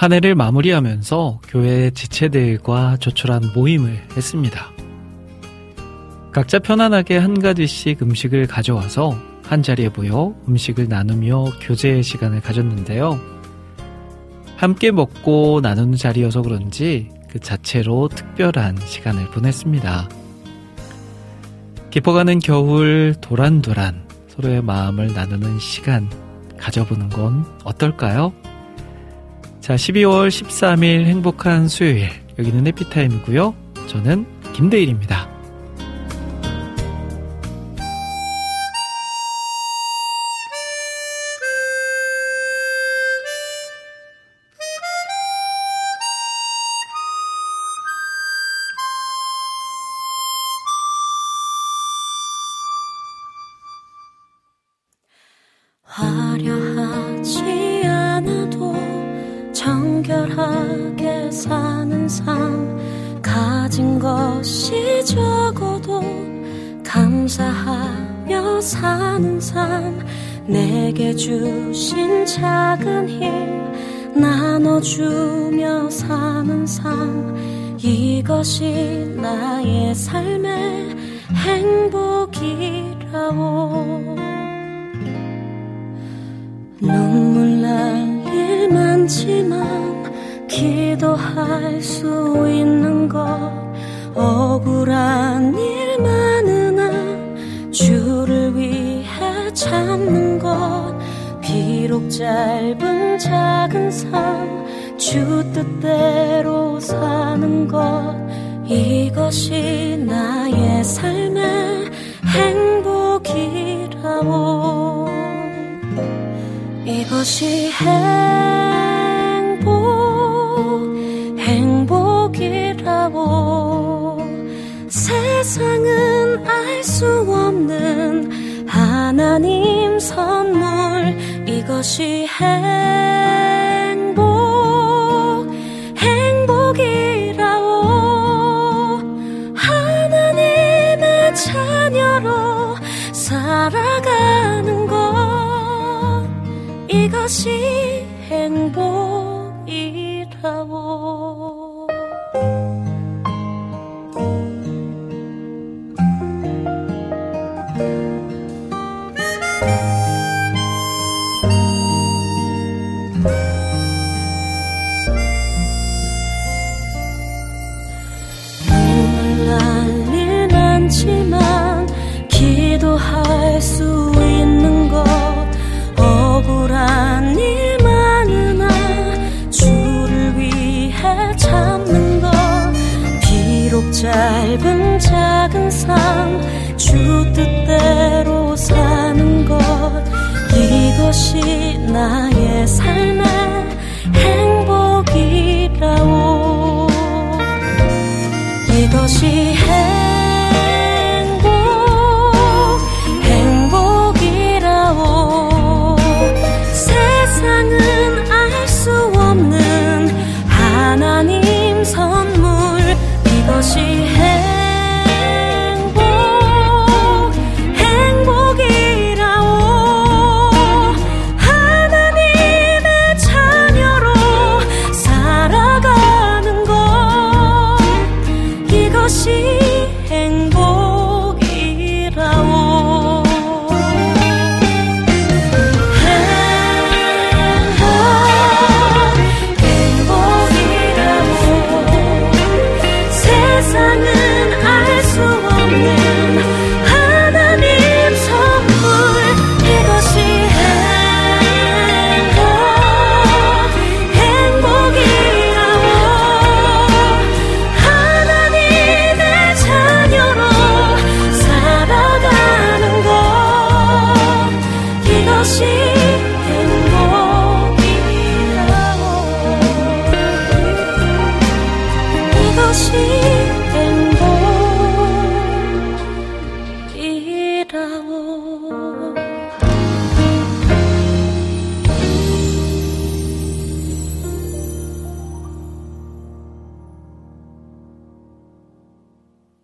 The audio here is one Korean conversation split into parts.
한 해를 마무리하면서 교회 지체들과 조촐한 모임을 했습니다. 각자 편안하게 한 가지씩 음식을 가져와서 한 자리에 모여 음식을 나누며 교제 시간을 가졌는데요. 함께 먹고 나누는 자리여서 그런지 그 자체로 특별한 시간을 보냈습니다. 깊어가는 겨울 도란도란 서로의 마음을 나누는 시간 가져보는 건 어떨까요? 자, 12월 13일 행복한 수요일. 여기는 해피타임이고요. 저는 김대일입니다. 주신 작은 힘 나눠주며 사는 삶 이것이 나의 삶의 행복이라고. 눈물 날 일 많지만 기도할 수 있는 것 억울한 일 짧은 작은 삶 주 뜻대로 사는 것. 이것이 나의 삶의 행복이라고. 이것이 행복 행복이라고. 세상은 알 수 없는 하나님 선물 이것이 행복 행복이라오. 하나님의 자녀로 살아가는 것. 이것이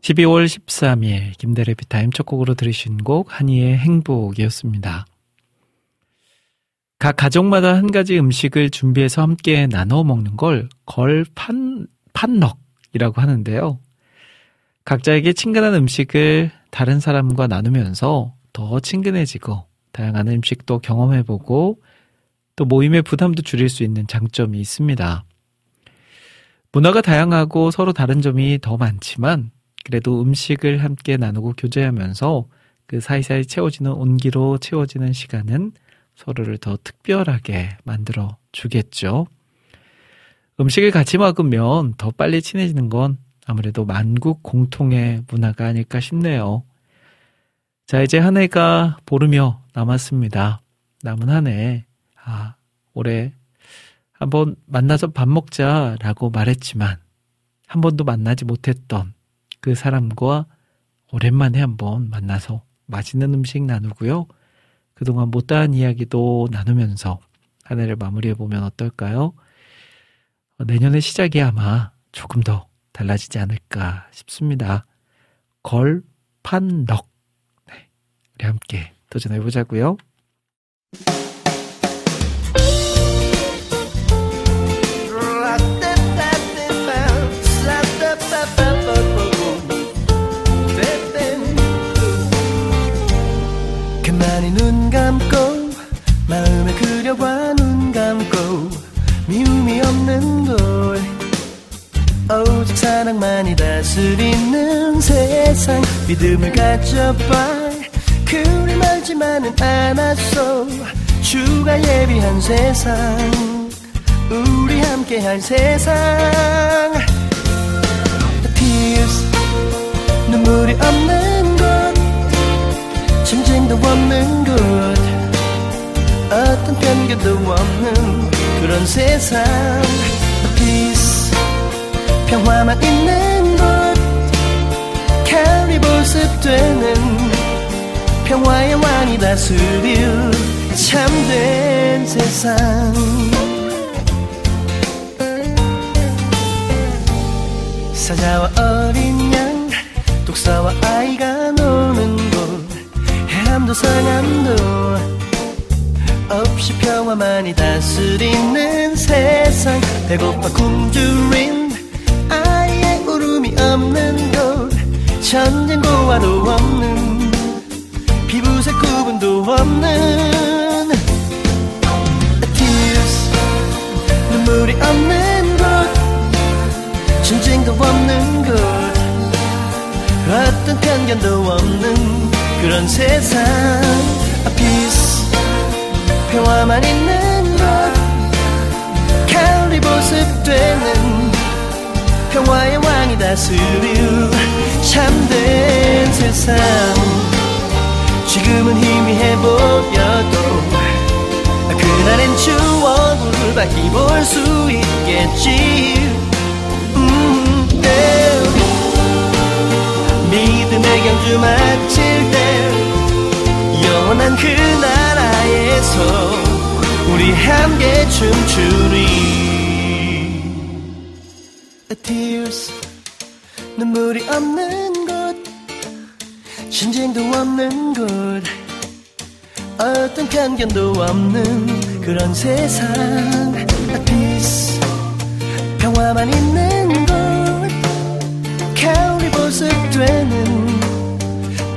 12월 13일 김대래 비타임 첫 곡으로 들으신 곡 한이의 행복이었습니다. 각 가족마다 한 가지 음식을 준비해서 함께 나눠 먹는 걸 걸판 판넉이라고 하는데요. 각자에게 친근한 음식을 다른 사람과 나누면서 더 친근해지고 다양한 음식도 경험해보고 또 모임의 부담도 줄일 수 있는 장점이 있습니다. 문화가 다양하고 서로 다른 점이 더 많지만 그래도 음식을 함께 나누고 교제하면서 그 사이사이 채워지는 온기로 채워지는 시간은 서로를 더 특별하게 만들어 주겠죠. 음식을 같이 먹으면 더 빨리 친해지는 건 아무래도 만국 공통의 문화가 아닐까 싶네요. 자, 이제 한 해가 보름여 남았습니다. 남은 한 해, 아, 올해 한번 만나서 밥 먹자라고 말했지만, 한 번도 만나지 못했던 그 사람과 오랜만에 한번 만나서 맛있는 음식 나누고요. 그동안 못다한 이야기도 나누면서 한 해를 마무리해보면 어떨까요? 어, 내년의 시작이 아마 조금 더 달라지지 않을까 싶습니다. 걸, 판, 넉. 네. 우리 함께 도전해보자고요. 함께할 세상. Tears 눈물이 없는 곳 전쟁도 없는 곳 어떤 편견도 없는 그런 세상. Peace 평화만 있는 곳 가을이 보습되는 평화의 왕이 다스릴 참된 세상 사자와 어린 양 독사와 아이가 노는 곳 해남도 상암도 없이 평화만이 다스리는 세상. 배고파 굶주린 아이의 울음이 없는 곳 전쟁고와도 없는 피부색 구분도 없는. Tears 눈물이 없는 곳 전쟁도 없는 곳 어떤 편견도 없는 그런 세상. Peace 평화만 있는 곳 가을이 보습되는 평화의 왕이 다스릴 참된 세상. 지금은 희미해 보여도 그날엔 추억을 밝히 볼 수 있겠지 경주 마칠 때 영원한 그 나라에서 우리 함께 춤추리. Tears 눈물이 없는 곳 전쟁도 없는 곳 어떤 편견도 없는 그런 세상. Peace 평화만 있는 곳 가을이 보습되는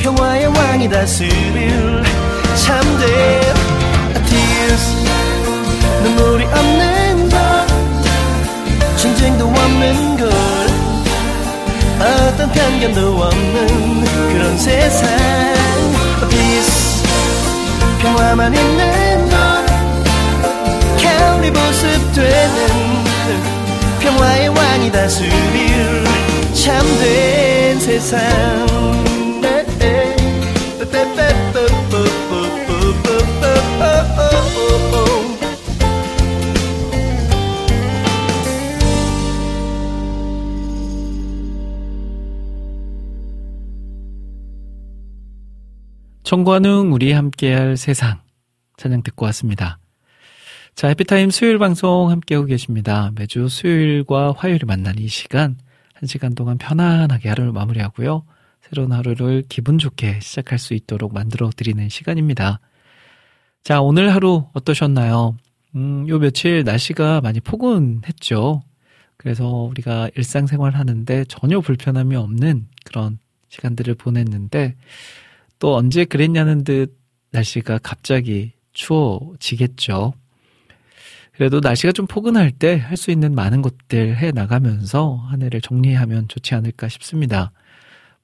평화의 왕이 다스릴 참된 Tears 눈물이 없는 곳 전쟁도 없는 곳 어떤 편견도 없는 그런 세상. Peace 평화만 있는 곳 가을이 보습되는 평화의 왕이 다스릴 참된 세상 청관웅 우리 함께할 세상 찬양 듣고 왔습니다. 자, 해피타임 수요일 방송 함께하고 계십니다. 매주 수요일과 화요일에 만난 이 시간, 한 시간 동안 편안하게 하루를 마무리하고요. 새로운 하루를 기분 좋게 시작할 수 있도록 만들어 드리는 시간입니다. 자, 오늘 하루 어떠셨나요? 음, 요 며칠 날씨가 많이 포근했죠. 그래서 우리가 일상생활 하는데 전혀 불편함이 없는 그런 시간들을 보냈는데, 또 언제 그랬냐는 듯 날씨가 갑자기 추워지겠죠. 그래도 날씨가 좀 포근할 때 할 수 있는 많은 것들 해 나가면서 한 해를 정리하면 좋지 않을까 싶습니다.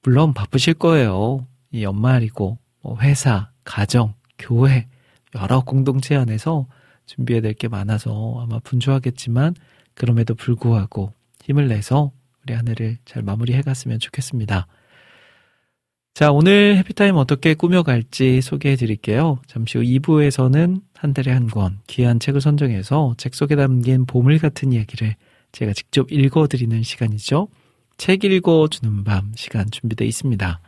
물론 바쁘실 거예요. 이 연말이고 뭐 회사, 가정, 교회 여러 공동체 안에서 준비해야 될 게 많아서 아마 분주하겠지만 그럼에도 불구하고 힘을 내서 우리 한 해를 잘 마무리해 갔으면 좋겠습니다. 자, 오늘 해피타임 어떻게 꾸며갈지 소개해 드릴게요. 잠시 후 2부에서는 한 달에 한 권, 귀한 책을 선정해서 책 속에 담긴 보물 같은 이야기를 제가 직접 읽어 드리는 시간이죠. 책 읽어 주는 밤 시간 준비되어 있습니다.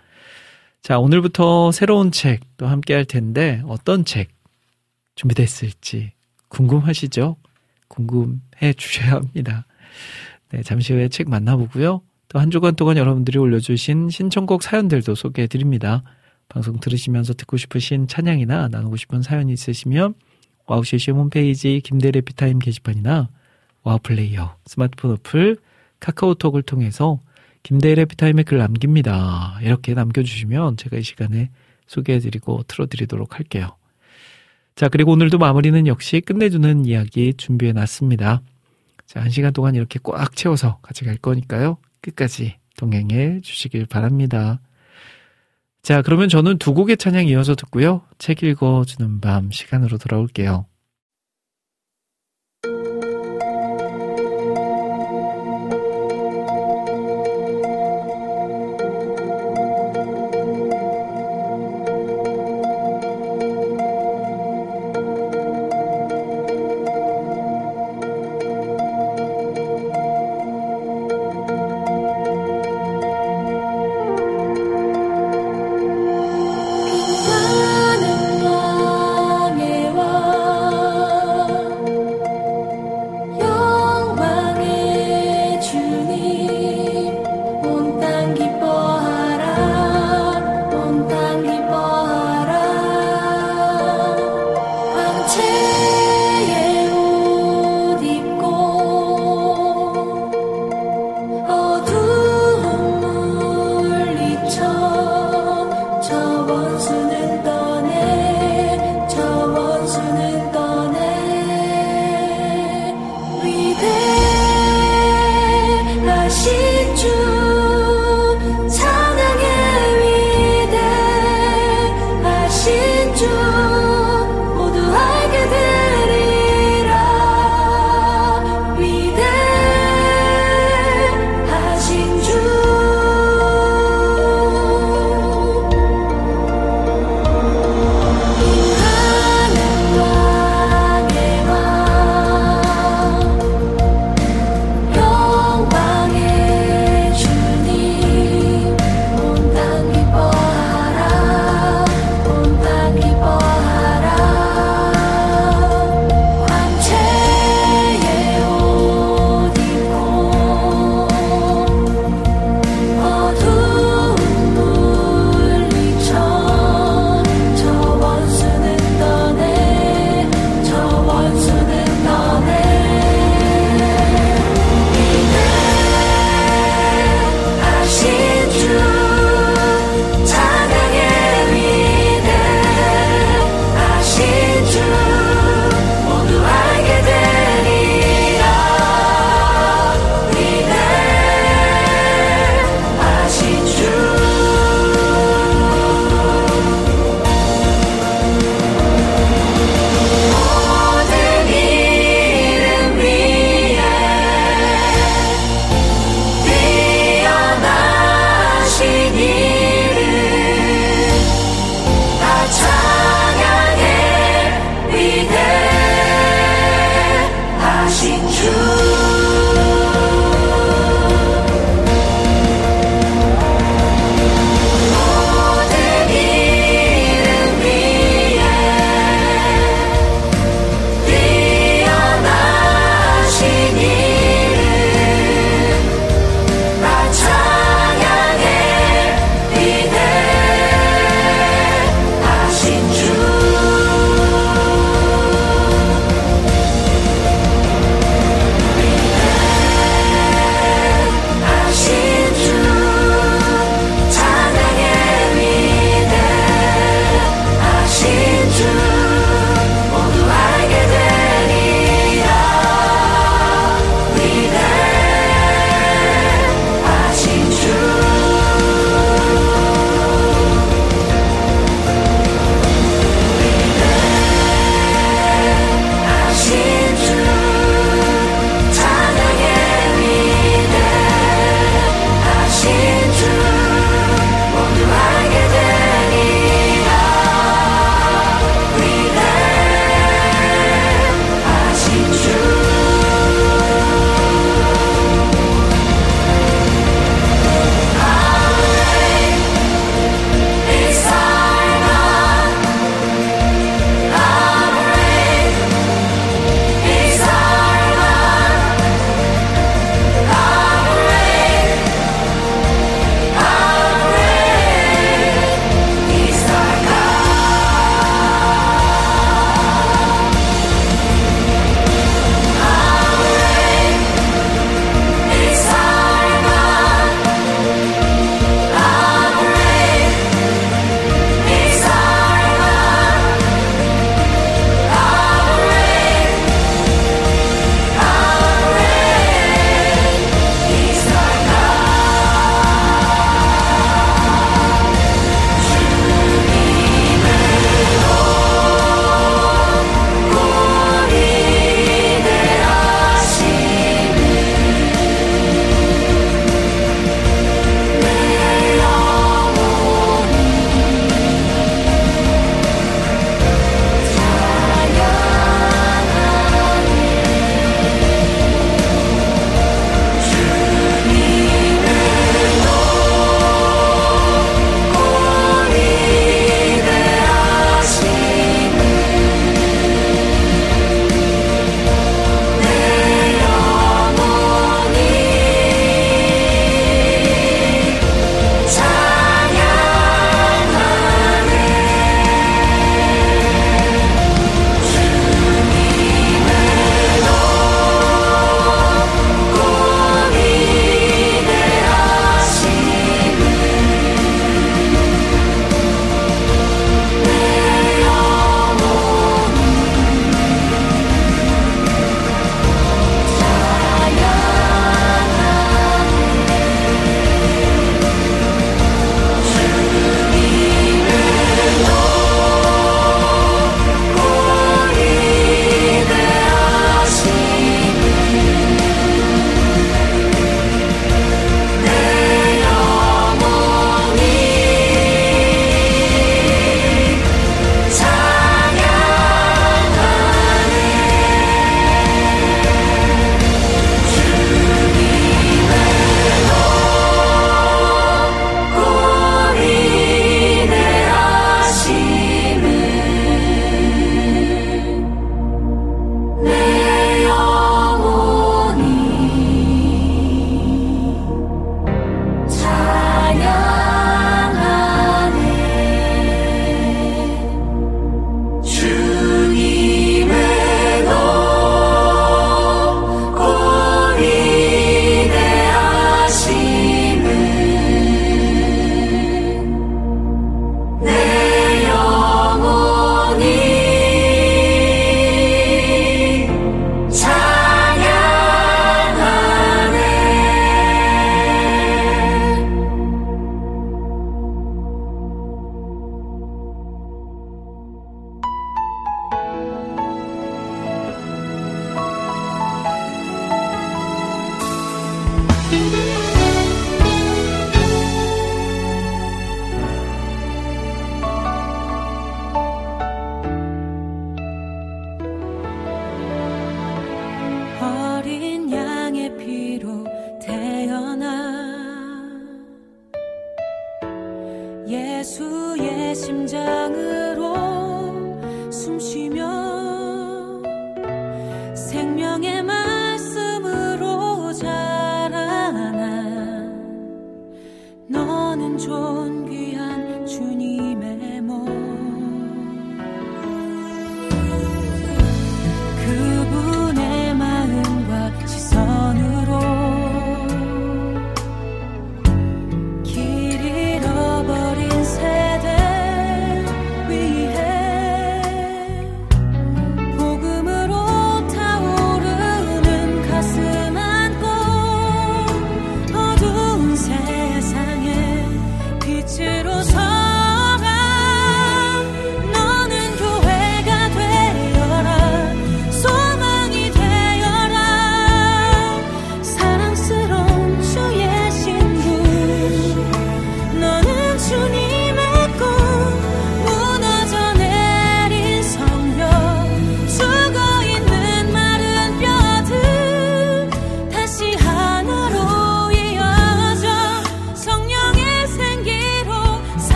자, 오늘부터 새로운 책 또 함께 할 텐데 어떤 책 준비됐을지 궁금하시죠? 궁금해 주셔야 합니다. 네, 잠시 후에 책 만나보고요. 또 한 주간 동안 여러분들이 올려주신 신청곡 사연들도 소개해 드립니다. 방송 들으시면서 듣고 싶으신 찬양이나 나누고 싶은 사연이 있으시면 와우CCM 홈페이지 김대일의 해피타임 게시판이나 와우플레이어 스마트폰 어플 카카오톡을 통해서 김대일의 해피타임에 글 남깁니다. 이렇게 남겨주시면 제가 이 시간에 소개해드리고 틀어드리도록 할게요. 자, 그리고 오늘도 마무리는 역시 끝내주는 이야기 준비해놨습니다. 자, 한 시간 동안 이렇게 꽉 채워서 같이 갈 거니까요. 끝까지 동행해 주시길 바랍니다. 자, 그러면 저는 두 곡의 찬양 이어서 듣고요. 책 읽어주는 밤 시간으로 돌아올게요.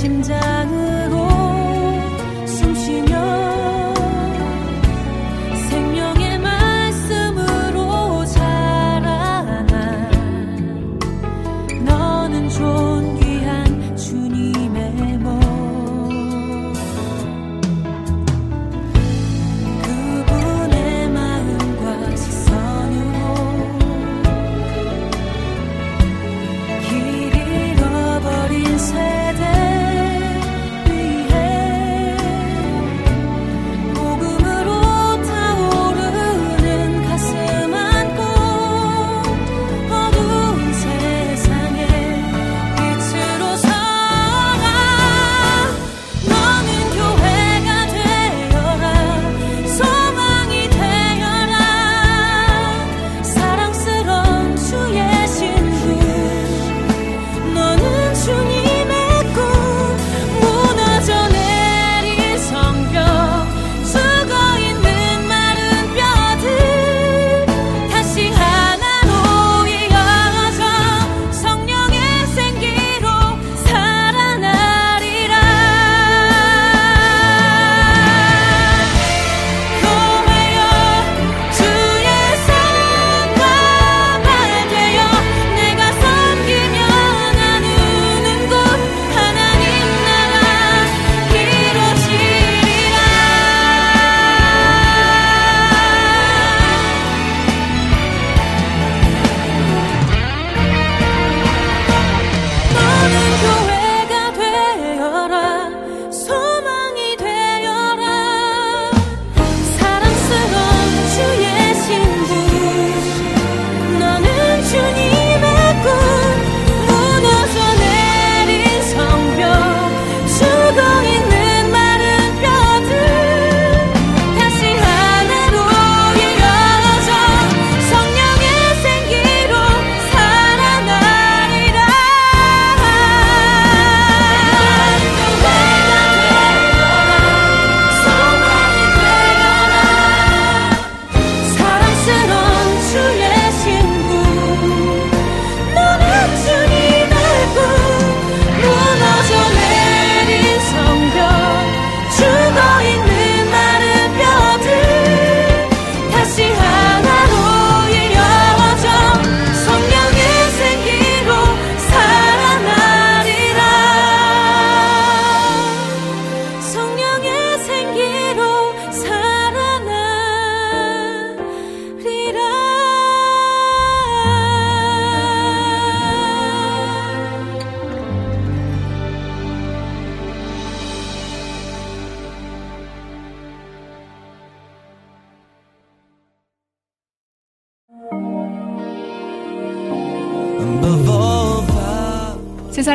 심장.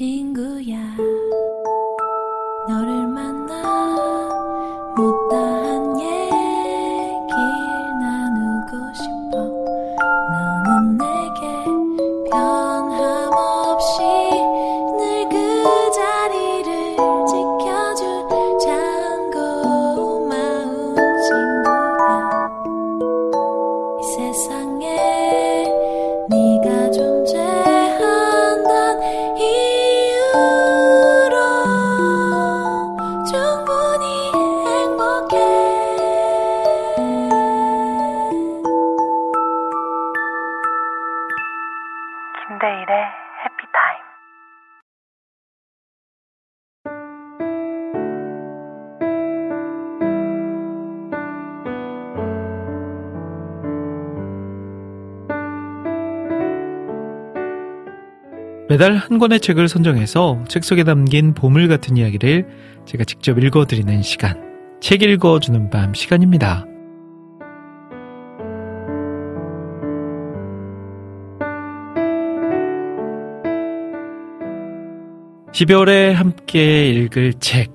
친구야. 너를 만나 못다 김대일의 해피타임. 매달 한 권의 책을 선정해서 책 속에 담긴 보물 같은 이야기를 제가 직접 읽어드리는 시간. 책 읽어주는 밤 시간입니다. (12월에) 함께 읽을 책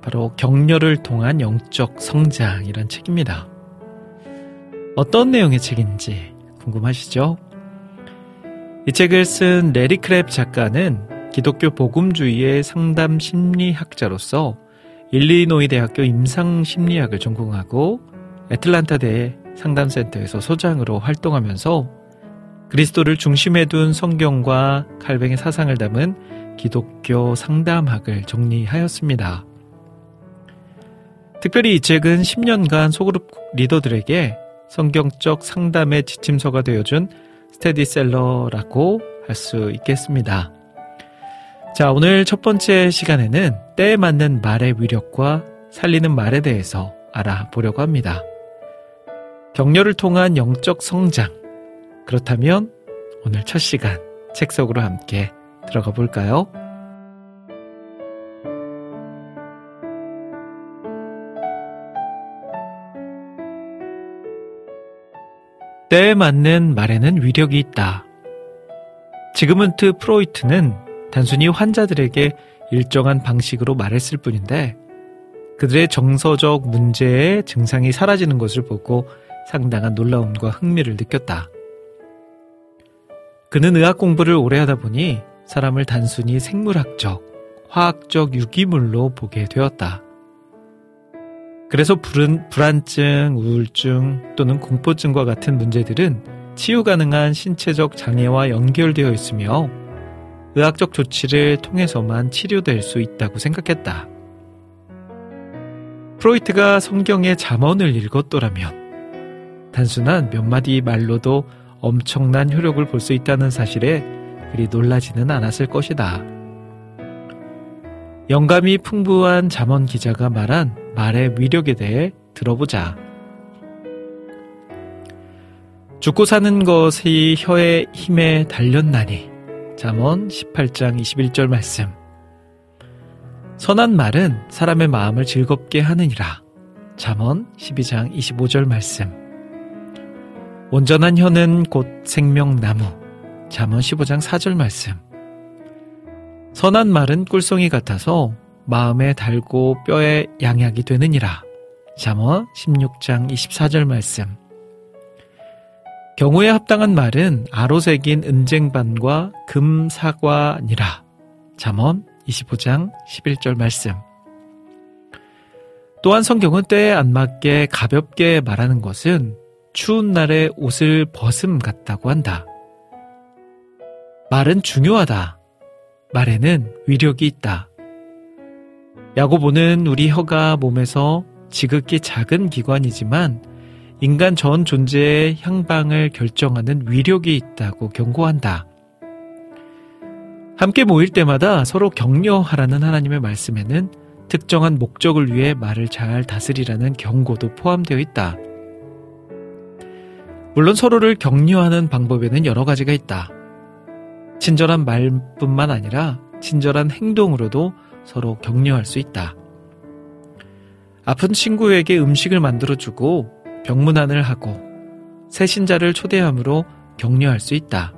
바로 격려를 통한 영적 성장이란 책입니다. 어떤 내용의 책인지 궁금하시죠? 이 책을 쓴 레리 크랩 작가는 기독교 복음주의의 상담 심리학자로서 일리노이 대학교 임상 심리학을 전공하고 애틀란타 대 상담센터에서 소장으로 활동하면서 그리스도를 중심에 둔 성경과 칼뱅의 사상을 담은 기독교 상담학을 정리하였습니다. 특별히 이 책은 10년간 소그룹 리더들에게 성경적 상담의 지침서가 되어준 스테디셀러라고 할 수 있겠습니다. 자, 오늘 첫 번째 시간에는 때에 맞는 말의 위력과 살리는 말에 대해서 알아보려고 합니다. 격려를 통한 영적 성장. 그렇다면 오늘 첫 시간 책 속으로 함께 들어가 볼까요? 때에 맞는 말에는 위력이 있다. 지그문트 프로이트는 단순히 환자들에게 일정한 방식으로 말했을 뿐인데 그들의 정서적 문제의 증상이 사라지는 것을 보고 상당한 놀라움과 흥미를 느꼈다. 그는 의학 공부를 오래 하다 보니 사람을 단순히 생물학적, 화학적 유기물로 보게 되었다. 그래서 불은, 불안증, 우울증 또는 공포증과 같은 문제들은 치유 가능한 신체적 장애와 연결되어 있으며 의학적 조치를 통해서만 치료될 수 있다고 생각했다. 프로이트가 성경의 잠언을 읽었더라면 단순한 몇 마디 말로도 엄청난 효력을 볼 수 있다는 사실에 그리 놀라지는 않았을 것이다. 영감이 풍부한 잠언 기자가 말한 말의 위력에 대해 들어보자. 죽고 사는 것이 혀의 힘에 달렸나니. 잠언 18장 21절 말씀. 선한 말은 사람의 마음을 즐겁게 하느니라. 잠언 12장 25절 말씀. 온전한 혀는 곧 생명나무. 잠언 15장 4절 말씀. 선한 말은 꿀송이 같아서 마음에 달고 뼈에 양약이 되느니라. 잠언 16장 24절 말씀. 경우에 합당한 말은 아로 새긴 은쟁반과 금사과니라. 잠언 25장 11절 말씀. 또한 성경은 때에 안 맞게 가볍게 말하는 것은 추운 날에 옷을 벗음 같다고 한다. 말은 중요하다. 말에는 위력이 있다. 야고보는 우리 혀가 몸에서 지극히 작은 기관이지만 인간 전 존재의 향방을 결정하는 위력이 있다고 경고한다. 함께 모일 때마다 서로 격려하라는 하나님의 말씀에는 특정한 목적을 위해 말을 잘 다스리라는 경고도 포함되어 있다. 물론 서로를 격려하는 방법에는 여러 가지가 있다. 친절한 말뿐만 아니라 친절한 행동으로도 서로 격려할 수 있다. 아픈 친구에게 음식을 만들어주고 병문안을 하고 새신자를 초대함으로 격려할 수 있다.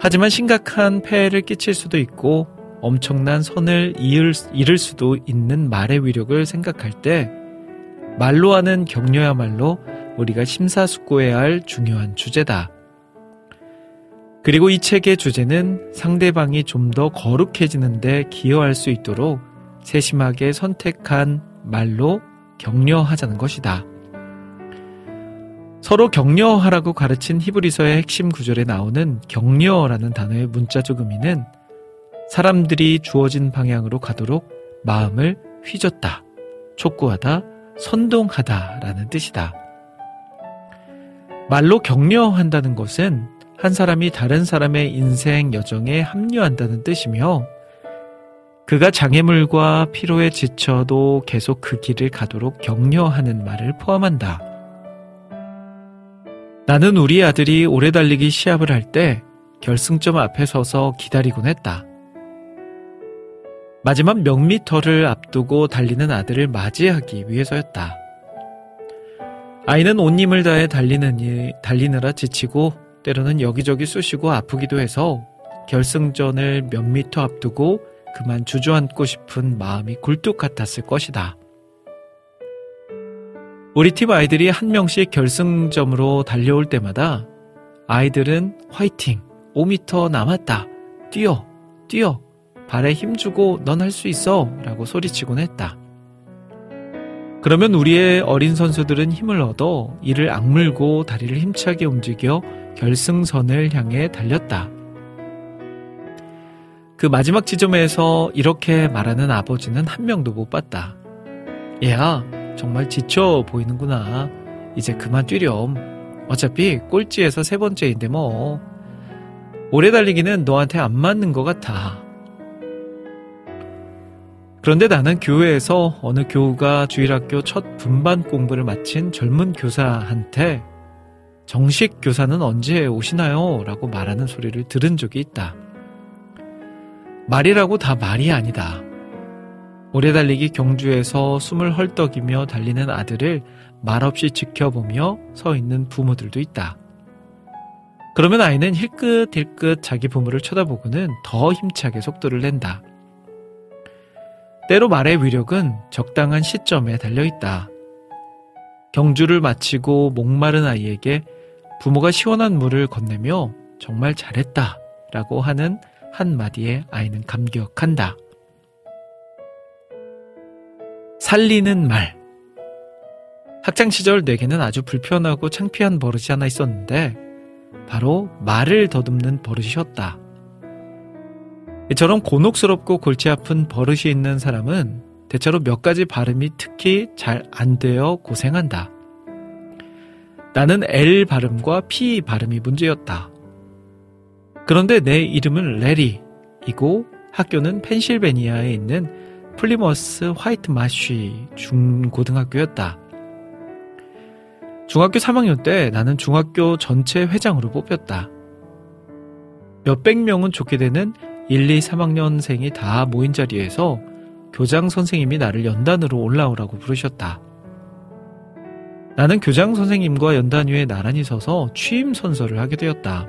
하지만 심각한 폐해를 끼칠 수도 있고 엄청난 선을 잃을 수도 있는 말의 위력을 생각할 때 말로 하는 격려야말로 우리가 심사숙고해야 할 중요한 주제다. 그리고 이 책의 주제는 상대방이 좀 더 거룩해지는데 기여할 수 있도록 세심하게 선택한 말로 격려하자는 것이다. 서로 격려하라고 가르친 히브리서의 핵심 구절에 나오는 격려라는 단어의 문자적 의미는 사람들이 주어진 방향으로 가도록 마음을 휘젓다, 촉구하다, 선동하다 라는 뜻이다. 말로 격려한다는 것은 한 사람이 다른 사람의 인생 여정에 합류한다는 뜻이며 그가 장애물과 피로에 지쳐도 계속 그 길을 가도록 격려하는 말을 포함한다. 나는 우리 아들이 오래 달리기 시합을 할 때 결승점 앞에 서서 기다리곤 했다. 마지막 몇 미터를 앞두고 달리는 아들을 맞이하기 위해서였다. 아이는 온 힘을 다해 달리는, 달리느라 지치고 때로는 여기저기 쑤시고 아프기도 해서 결승전을 몇 미터 앞두고 그만 주저앉고 싶은 마음이 굴뚝 같았을 것이다. 우리 팀 아이들이 한 명씩 결승점으로 달려올 때마다 아이들은 화이팅! 5미터 남았다! 뛰어! 뛰어! 발에 힘주고 넌 할 수 있어! 라고 소리치곤 했다. 그러면 우리의 어린 선수들은 힘을 얻어 이를 악물고 다리를 힘차게 움직여 결승선을 향해 달렸다. 그 마지막 지점에서 이렇게 말하는 아버지는 한 명도 못 봤다. 얘야, 정말 지쳐 보이는구나. 이제 그만 뛰렴. 어차피 꼴찌에서 세 번째인데 뭐. 오래 달리기는 너한테 안 맞는 것 같아. 그런데 나는 교회에서 어느 교우가 주일학교 첫 분반 공부를 마친 젊은 교사한테 정식 교사는 언제 오시나요? 라고 말하는 소리를 들은 적이 있다. 말이라고 다 말이 아니다. 오래 달리기 경주에서 숨을 헐떡이며 달리는 아들을 말없이 지켜보며 서 있는 부모들도 있다. 그러면 아이는 힐끗힐끗 자기 부모를 쳐다보고는 더 힘차게 속도를 낸다. 때로 말의 위력은 적당한 시점에 달려 있다. 경주를 마치고 목마른 아이에게 부모가 시원한 물을 건네며 정말 잘했다 라고 하는 한마디에 아이는 감격한다. 살리는 말. 학창시절 내게는 아주 불편하고 창피한 버릇이 하나 있었는데, 바로 말을 더듬는 버릇이었다. 이처럼 곤혹스럽고 골치 아픈 버릇이 있는 사람은 대체로 몇 가지 발음이 특히 잘 안 되어 고생한다. 나는 L 발음과 P 발음이 문제였다. 그런데 내 이름은 레리이고 학교는 펜실베니아에 있는 플리머스 화이트 마쉬 중고등학교였다. 중학교 3학년 때 나는 중학교 전체 회장으로 뽑혔다. 몇백 명은 족히 되는 1, 2, 3학년생이 다 모인 자리에서 교장 선생님이 나를 연단으로 올라오라고 부르셨다. 나는 교장 선생님과 연단 위에 나란히 서서 취임 선서를 하게 되었다.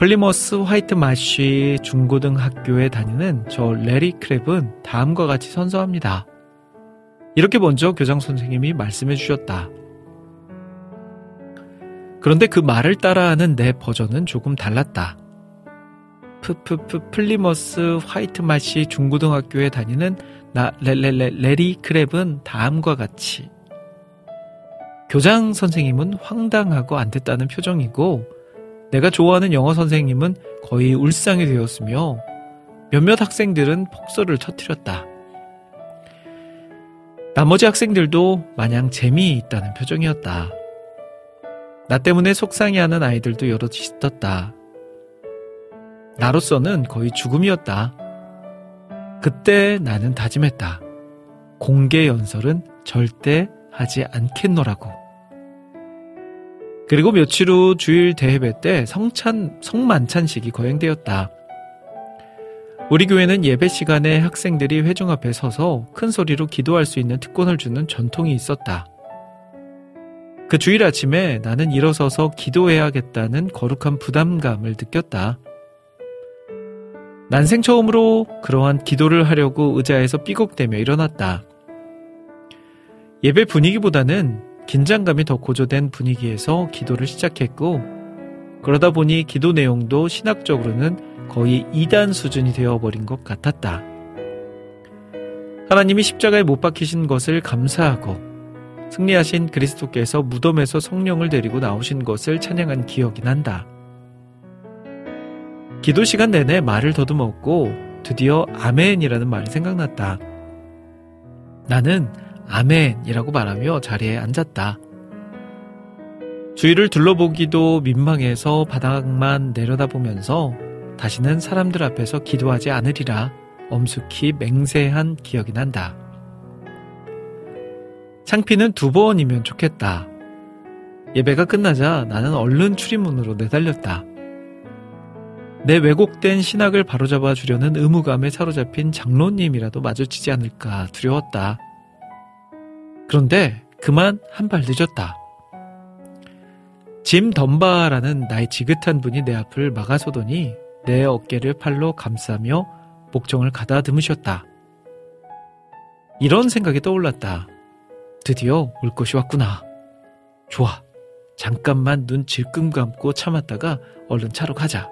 플리머스 화이트 마쉬 중고등 학교에 다니는 저 레리 크랩은 다음과 같이 선서합니다. 이렇게 먼저 교장 선생님이 말씀해 주셨다. 그런데 그 말을 따라하는 내 버전은 조금 달랐다. 프프프 플리머스 화이트 마시 중고등학교에 다니는 나 레레레 레리 크랩은 다음과 같이 교장 선생님은 황당하고 안 됐다는 표정이고 내가 좋아하는 영어 선생님은 거의 울상이 되었으며 몇몇 학생들은 폭소를 터뜨렸다. 나머지 학생들도 마냥 재미있다는 표정이었다. 나 때문에 속상해하는 아이들도 여럿 있었다. 나로서는 거의 죽음이었다. 그때 나는 다짐했다. 공개 연설은 절대 하지 않겠노라고. 그리고 며칠 후 주일 대회배 때 성찬, 성만찬식이 거행되었다. 우리 교회는 예배 시간에 학생들이 회중 앞에 서서 큰 소리로 기도할 수 있는 특권을 주는 전통이 있었다. 그 주일 아침에 나는 일어서서 기도해야겠다는 거룩한 부담감을 느꼈다. 난생 처음으로 그러한 기도를 하려고 의자에서 삐걱대며 일어났다. 예배 분위기보다는 긴장감이 더 고조된 분위기에서 기도를 시작했고, 그러다 보니 기도 내용도 신학적으로는 거의 2단 수준이 되어버린 것 같았다. 하나님이 십자가에 못 박히신 것을 감사하고, 승리하신 그리스도께서 무덤에서 성령을 데리고 나오신 것을 찬양한 기억이 난다. 기도 시간 내내 말을 더듬었고, 드디어 아멘이라는 말이 생각났다. 나는 아멘이라고 말하며 자리에 앉았다. 주위를 둘러보기도 민망해서 바닥만 내려다보면서 다시는 사람들 앞에서 기도하지 않으리라 엄숙히 맹세한 기억이 난다. 창피는 두 번이면 좋겠다. 예배가 끝나자 나는 얼른 출입문으로 내달렸다. 내 왜곡된 신학을 바로잡아 주려는 의무감에 사로잡힌 장로님이라도 마주치지 않을까 두려웠다. 그런데 그만 한 발 늦었다. 짐 덤바라는 나의 지긋한 분이 내 앞을 막아서더니 내 어깨를 팔로 감싸며 목청을 가다듬으셨다. 이런 생각이 떠올랐다. 드디어 올 것이 왔구나. 좋아. 잠깐만 눈 질끈 감고 참았다가 얼른 차로 가자.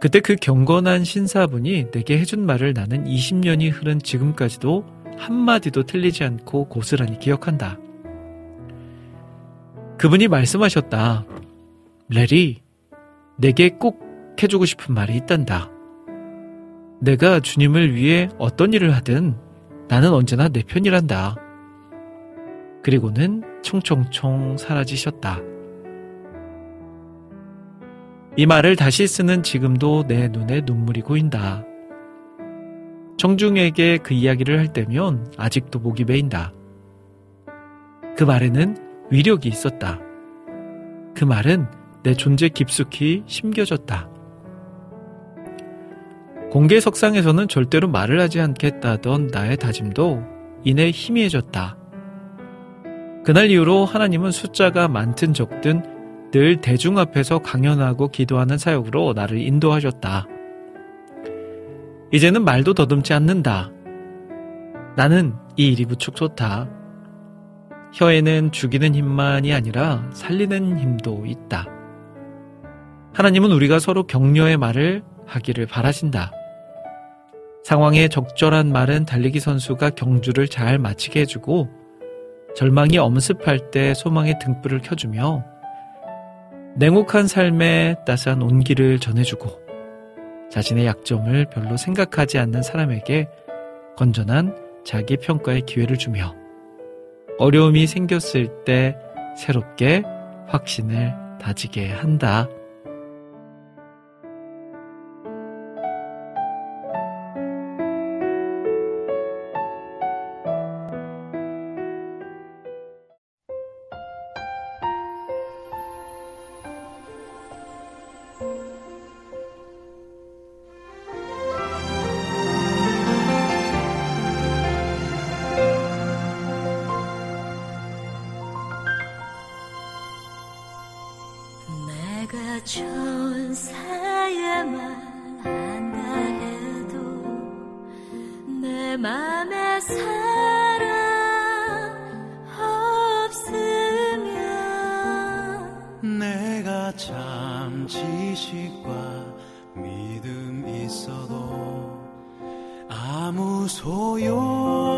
그때 그 경건한 신사분이 내게 해준 말을 나는 20년이 흐른 지금까지도 한마디도 틀리지 않고 고스란히 기억한다. 그분이 말씀하셨다. 레리, 내게 꼭 해주고 싶은 말이 있단다. 내가 주님을 위해 어떤 일을 하든 나는 언제나 내 편이란다. 그리고는 총총총 사라지셨다. 이 말을 다시 쓰는 지금도 내 눈에 눈물이 고인다. 청중에게 그 이야기를 할 때면 아직도 목이 메인다. 그 말에는 위력이 있었다. 그 말은 내 존재 깊숙이 심겨졌다. 공개 석상에서는 절대로 말을 하지 않겠다던 나의 다짐도 이내 희미해졌다. 그날 이후로 하나님은 숫자가 많든 적든 늘 대중 앞에서 강연하고 기도하는 사역으로 나를 인도하셨다. 이제는 말도 더듬지 않는다. 나는 이 일이 무척 좋다. 혀에는 죽이는 힘만이 아니라 살리는 힘도 있다. 하나님은 우리가 서로 격려의 말을 하기를 바라신다. 상황에 적절한 말은 달리기 선수가 경주를 잘 마치게 해주고 절망이 엄습할 때 소망의 등불을 켜주며 냉혹한 삶에 따스한 온기를 전해주고 자신의 약점을 별로 생각하지 않는 사람에게 건전한 자기 평가의 기회를 주며 어려움이 생겼을 때 새롭게 확신을 다지게 한다. 좋은 사야만 한다 해도 내 맘에 사랑 없으면 내가 참 지식과 믿음 있어도 아무 소용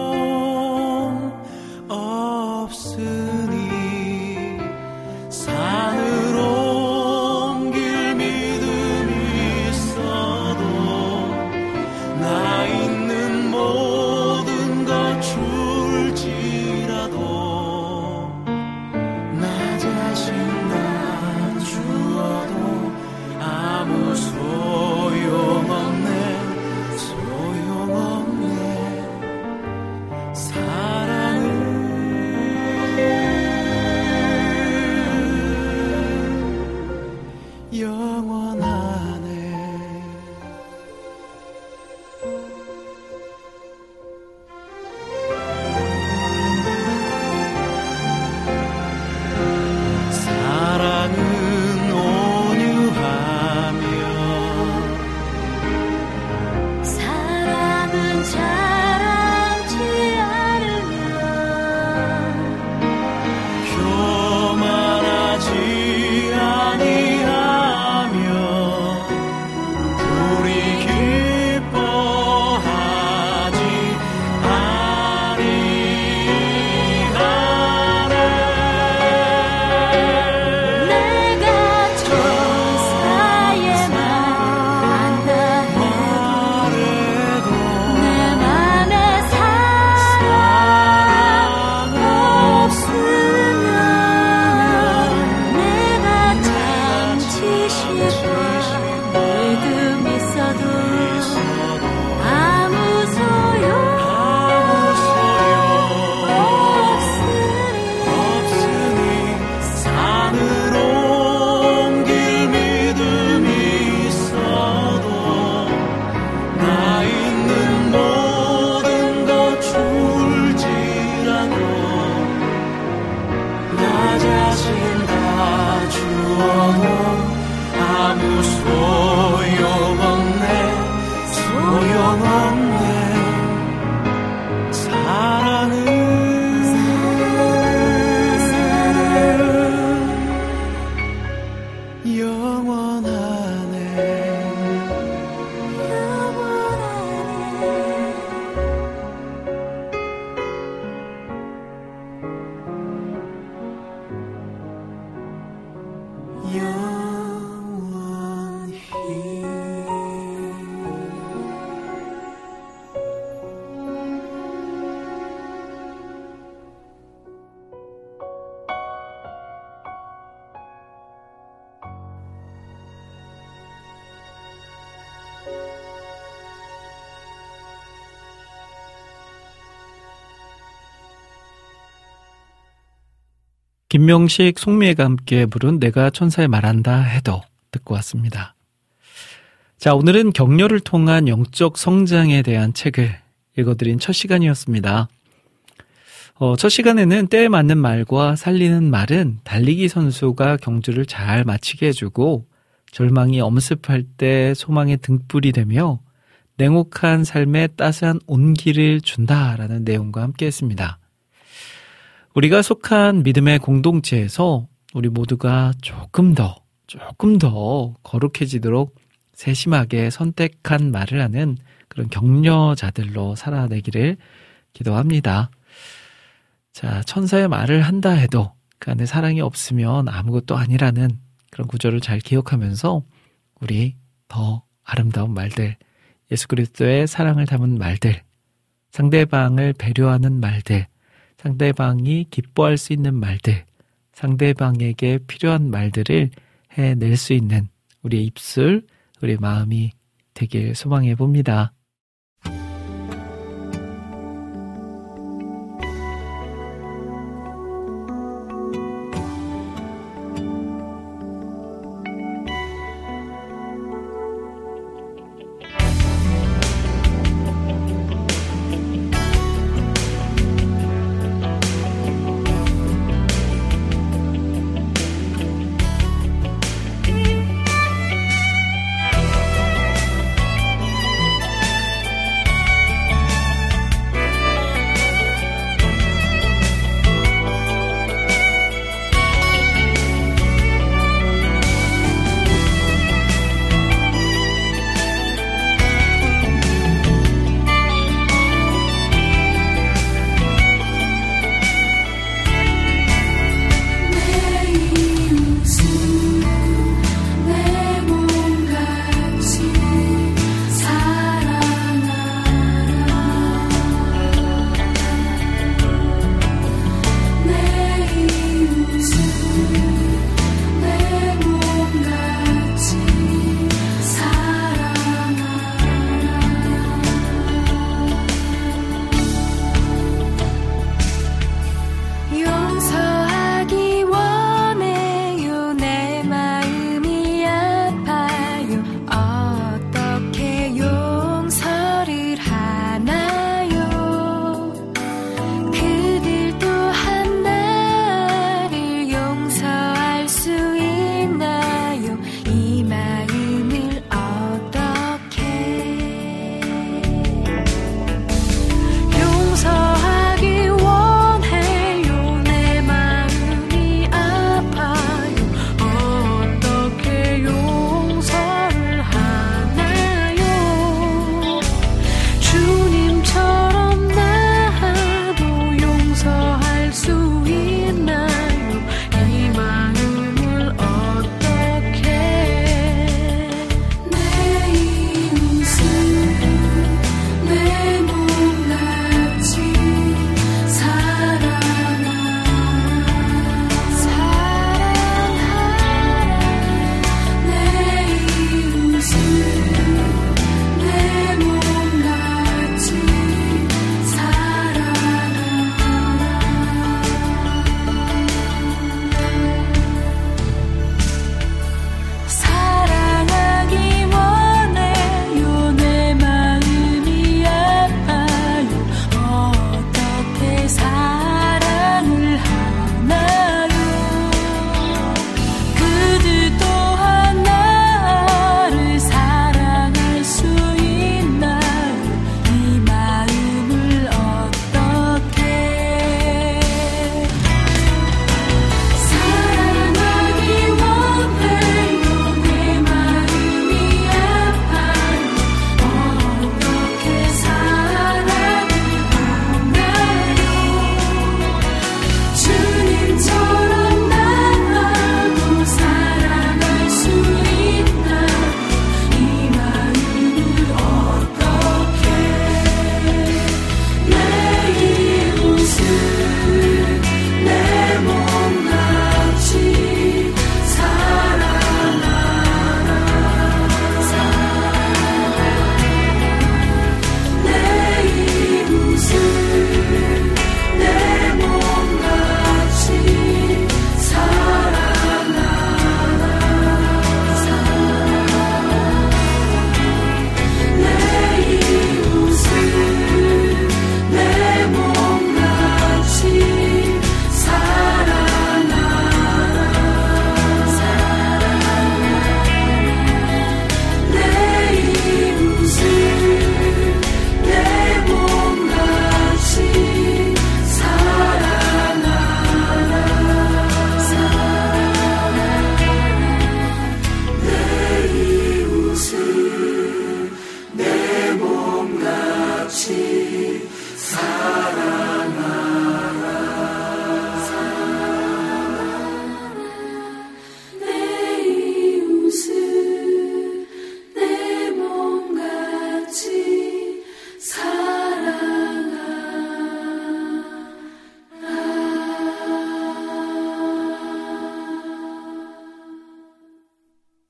김명식, 송미애가 함께 부른 내가 천사에 말한다 해도 듣고 왔습니다. 자, 오늘은 격려를 통한 영적 성장에 대한 책을 읽어드린 첫 시간이었습니다. 어, 첫 시간에는 때에 맞는 말과 살리는 말은 달리기 선수가 경주를 잘 마치게 해주고 절망이 엄습할 때 소망의 등불이 되며 냉혹한 삶에 따스한 온기를 준다라는 내용과 함께 했습니다. 우리가 속한 믿음의 공동체에서 우리 모두가 조금 더, 조금 더 거룩해지도록 세심하게 선택한 말을 하는 그런 격려자들로 살아내기를 기도합니다. 자, 천사의 말을 한다 해도 그 안에 사랑이 없으면 아무것도 아니라는 그런 구절을 잘 기억하면서 우리 더 아름다운 말들, 예수 그리스도의 사랑을 담은 말들, 상대방을 배려하는 말들, 상대방이 기뻐할 수 있는 말들, 상대방에게 필요한 말들을 해낼 수 있는 우리의 입술, 우리의 마음이 되길 소망해 봅니다.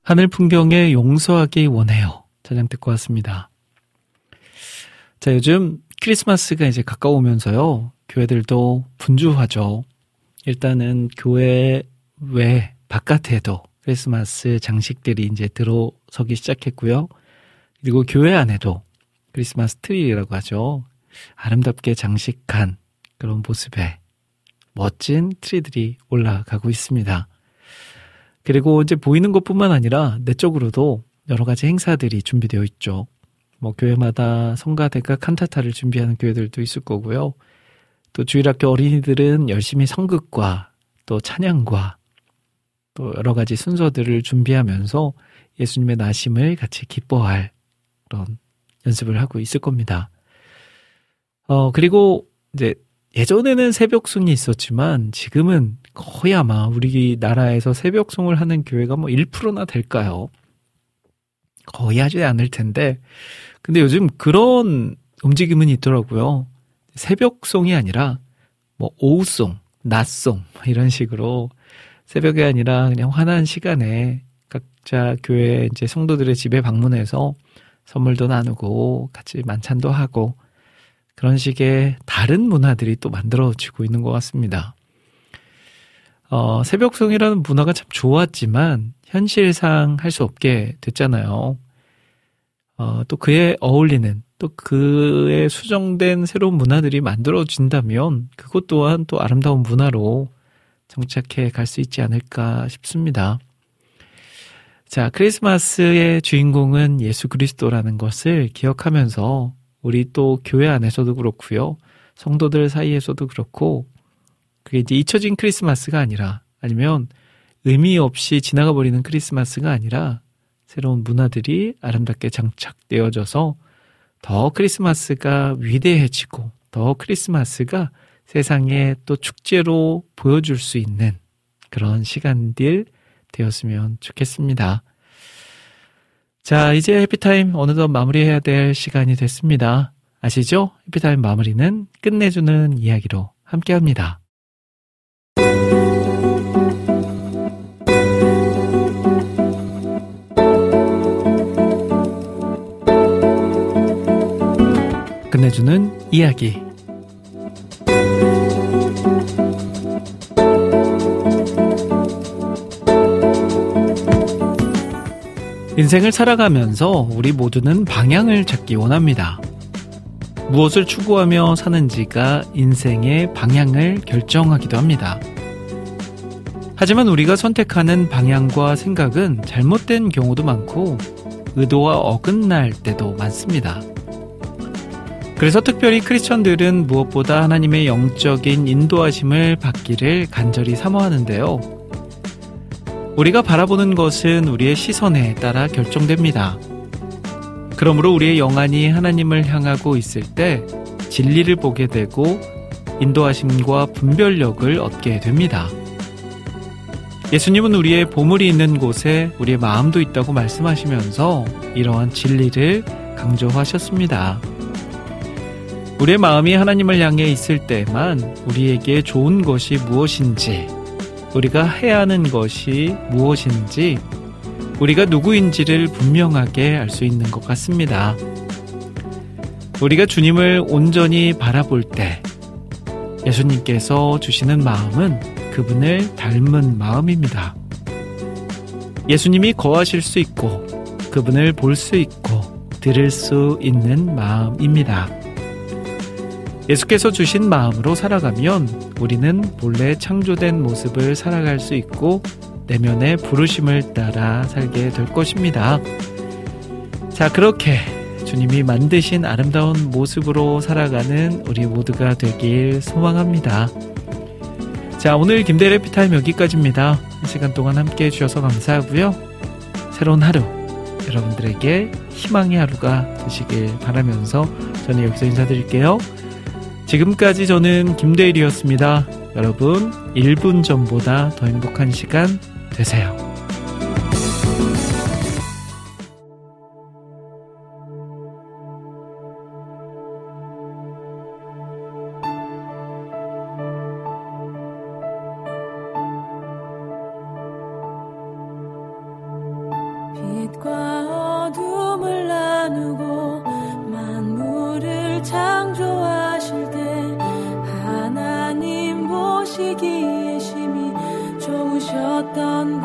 하늘 풍경에 용서하기 원해요. 찬양 듣고 왔습니다. 자, 요즘 크리스마스가 이제 가까우면서요. 교회들도 분주하죠. 일단은 교회 외 바깥에도 크리스마스 장식들이 이제 들어서기 시작했고요. 그리고 교회 안에도 크리스마스 트리라고 하죠. 아름답게 장식한 그런 모습에 멋진 트리들이 올라가고 있습니다. 그리고 이제 보이는 것뿐만 아니라 내적으로도 여러 가지 행사들이 준비되어 있죠. 뭐 교회마다 성가대가 칸타타를 준비하는 교회들도 있을 거고요. 또 주일학교 어린이들은 열심히 성극과 또 찬양과 또 여러 가지 순서들을 준비하면서 예수님의 나심을 같이 기뻐할 그런 연습을 하고 있을 겁니다. 어, 그리고 이제 예전에는 새벽송이 있었지만 지금은 거의 아마 우리나라에서 새벽송을 하는 교회가 뭐 1%나 될까요? 거의 하지 않을 텐데. 근데 요즘 그런 움직임은 있더라고요. 새벽송이 아니라 뭐 오후송, 낮송 이런 식으로 새벽이 아니라 그냥 환한 시간에 각자 교회 이제 성도들의 집에 방문해서 선물도 나누고 같이 만찬도 하고 그런 식의 다른 문화들이 또 만들어지고 있는 것 같습니다. 어, 새벽송이라는 문화가 참 좋았지만 현실상 할 수 없게 됐잖아요. 어, 또 그에 어울리는 또 그에 수정된 새로운 문화들이 만들어진다면 그것 또한 또 아름다운 문화로 정착해 갈 수 있지 않을까 싶습니다. 자, 크리스마스의 주인공은 예수 그리스도라는 것을 기억하면서 우리 또 교회 안에서도 그렇고요. 성도들 사이에서도 그렇고 그게 이제 잊혀진 크리스마스가 아니라 아니면 의미 없이 지나가 버리는 크리스마스가 아니라 새로운 문화들이 아름답게 장착되어져서 더 크리스마스가 위대해지고 더 크리스마스가 세상에 또 축제로 보여줄 수 있는 그런 시간들 되었으면 좋겠습니다. 자, 이제 해피타임 어느덧 마무리해야 될 시간이 됐습니다. 아시죠? 해피타임 마무리는 끝내주는 이야기로 함께 합니다. 끝내주는 이야기. 인생을 살아가면서 우리 모두는 방향을 찾기 원합니다. 무엇을 추구하며 사는지가 인생의 방향을 결정하기도 합니다. 하지만 우리가 선택하는 방향과 생각은 잘못된 경우도 많고 의도와 어긋날 때도 많습니다. 그래서 특별히 크리스천들은 무엇보다 하나님의 영적인 인도하심을 받기를 간절히 사모하는데요. 우리가 바라보는 것은 우리의 시선에 따라 결정됩니다. 그러므로 우리의 영안이 하나님을 향하고 있을 때 진리를 보게 되고 인도하심과 분별력을 얻게 됩니다. 예수님은 우리의 보물이 있는 곳에 우리의 마음도 있다고 말씀하시면서 이러한 진리를 강조하셨습니다. 우리의 마음이 하나님을 향해 있을 때만 우리에게 좋은 것이 무엇인지 우리가 해야 하는 것이 무엇인지 우리가 누구인지를 분명하게 알 수 있는 것 같습니다. 우리가 주님을 온전히 바라볼 때 예수님께서 주시는 마음은 그분을 닮은 마음입니다. 예수님이 거하실 수 있고 그분을 볼 수 있고 들을 수 있는 마음입니다. 예수께서 주신 마음으로 살아가면 우리는 본래 창조된 모습을 살아갈 수 있고 내면의 부르심을 따라 살게 될 것입니다. 자, 그렇게 주님이 만드신 아름다운 모습으로 살아가는 우리 모두가 되길 소망합니다. 자, 오늘 김대래 피타임 여기까지입니다. 한 시간 동안 함께 해주셔서 감사하고요. 새로운 하루, 여러분들에게 희망의 하루가 되시길 바라면서 저는 여기서 인사드릴게요. 지금까지 저는 김대일이었습니다. 여러분, 1분 전보다 더 행복한 시간 되세요. tan